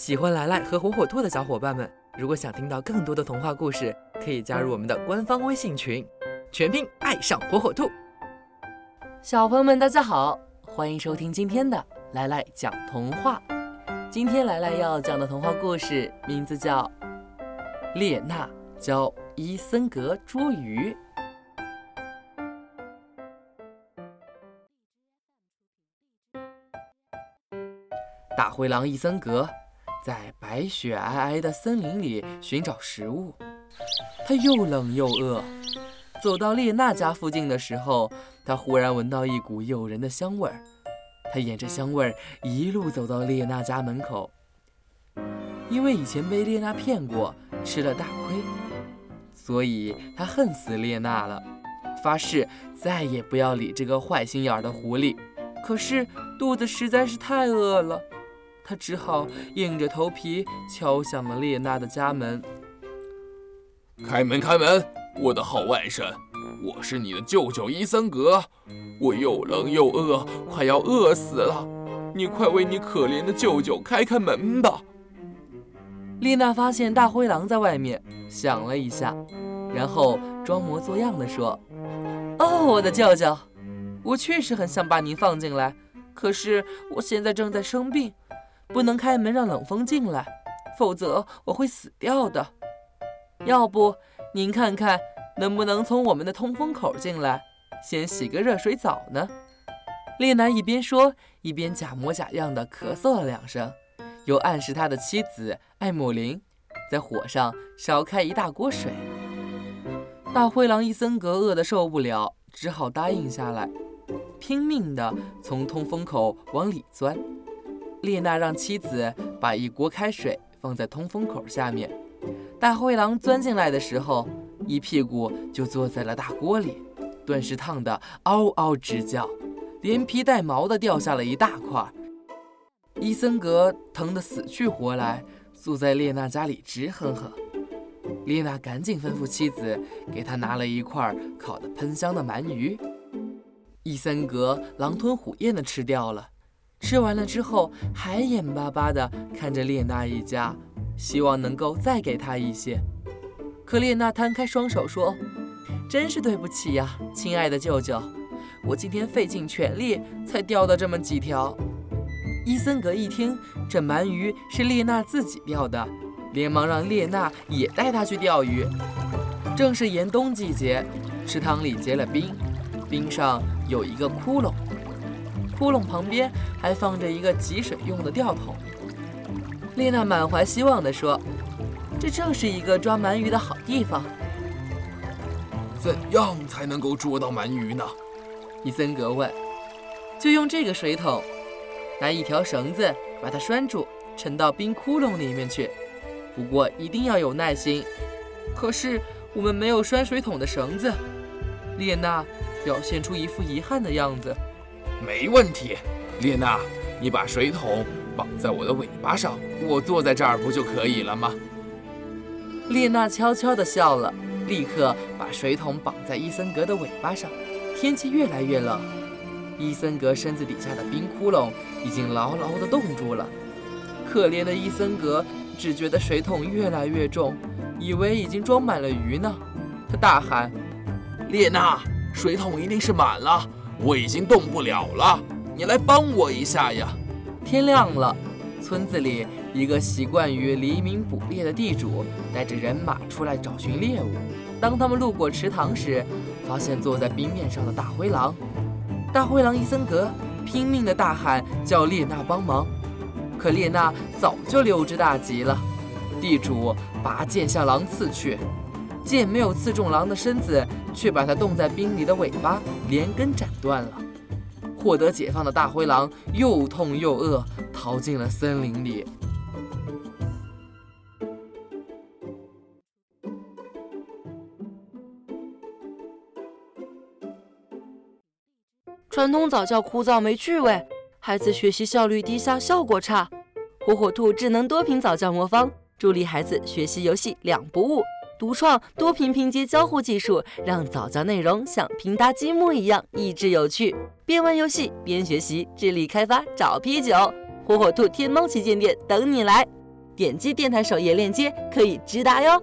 喜欢来来和火火兔的小伙伴们，如果想听到更多的童话故事，可以加入我们的官方微信群，全拼爱上火火兔。小朋友们，大家好，欢迎收听今天的来来讲童话。今天来来要讲的童话故事名字叫《列娜教伊森格捉鱼》。大灰狼伊森格在白雪皑皑的森林里寻找食物，他又冷又饿。走到列娜家附近的时候，他忽然闻到一股诱人的香味儿。他沿着香味儿一路走到列娜家门口。因为以前被列娜骗过，吃了大亏，所以他恨死列娜了，发誓再也不要理这个坏心眼儿的狐狸。可是肚子实在是太饿了。他只好硬着头皮敲响了列娜的家门。开门，开门！我的好外甥，我是你的舅舅伊森格。我又冷又饿，快要饿死了。你快为你可怜的舅舅开开门吧！丽娜发现大灰狼在外面，想了一下，然后装模作样的说：“哦，我的舅舅，我确实很想把您放进来，可是我现在正在生病。”不能开门让冷风进来，否则我会死掉的。要不您看看能不能从我们的通风口进来，先洗个热水澡呢？列男一边说，一边假模假样的咳嗽了两声，又暗示他的妻子艾姆林在火上烧开一大锅水。大灰狼伊森格饿得受不了，只好答应下来，拼命地从通风口往里钻。列娜让妻子把一锅开水放在通风口下面。大灰狼钻进来的时候，一屁股就坐在了大锅里，顿时烫得嗷嗷直叫，连皮带毛的掉下了一大块。伊森格疼得死去活来，坐在列娜家里直哼哼。列娜赶紧吩咐妻子给他拿了一块烤得喷香的鳗鱼。伊森格狼吞虎咽地吃掉了。吃完了之后，还眼巴巴地看着列娜一家，希望能够再给他一些。可列娜摊开双手说：“真是对不起呀，亲爱的舅舅，我今天费尽全力才钓到这么几条。”伊森格一听这鳗鱼是列娜自己钓的，连忙让列娜也带他去钓鱼。正是严冬季节，池塘里结了冰，冰上有一个窟窿。窟窿旁边还放着一个汲水用的吊桶。丽娜满怀希望地说：“这正是一个抓鳗鱼的好地方。”怎样才能够捉到鳗鱼呢？伊森格问。“就用这个水桶，拿一条绳子把它拴住，沉到冰窟窿里面去。不过一定要有耐心。可是我们没有拴水桶的绳子。”列娜表现出一副遗憾的样子。没问题，列娜，你把水桶绑在我的尾巴上，我坐在这儿不就可以了吗？列娜悄悄地笑了，立刻把水桶绑在伊森格的尾巴上。天气越来越冷，伊森格身子底下的冰窟窿已经牢牢地冻住了。可怜的伊森格只觉得水桶越来越重，以为已经装满了鱼呢。他大喊：“列娜，水桶一定是满了。”我已经动不了了，你来帮我一下呀！天亮了，村子里一个习惯于黎明捕猎的地主带着人马出来找寻猎物。当他们路过池塘时，发现坐在冰面上的大灰狼。大灰狼伊森格拼命地大喊叫列娜帮忙，可列娜早就溜之大吉了。地主拔剑向狼刺去。剑没有刺中狼的身子，却把它冻在冰里的尾巴连根斩断了。获得解放的大灰狼又痛又饿，逃进了森林里。传统早教枯燥没趣味，孩子学习效率低下，效果差。火火兔智能多屏早教魔方，助力孩子学习游戏两不误。独创多屏拼接交互技术，让早教内容像拼搭积木一样益智有趣。边玩游戏边学习，智力开发找啤酒。火火兔天猫旗舰店等你来！点击电台首页链接可以直达哟。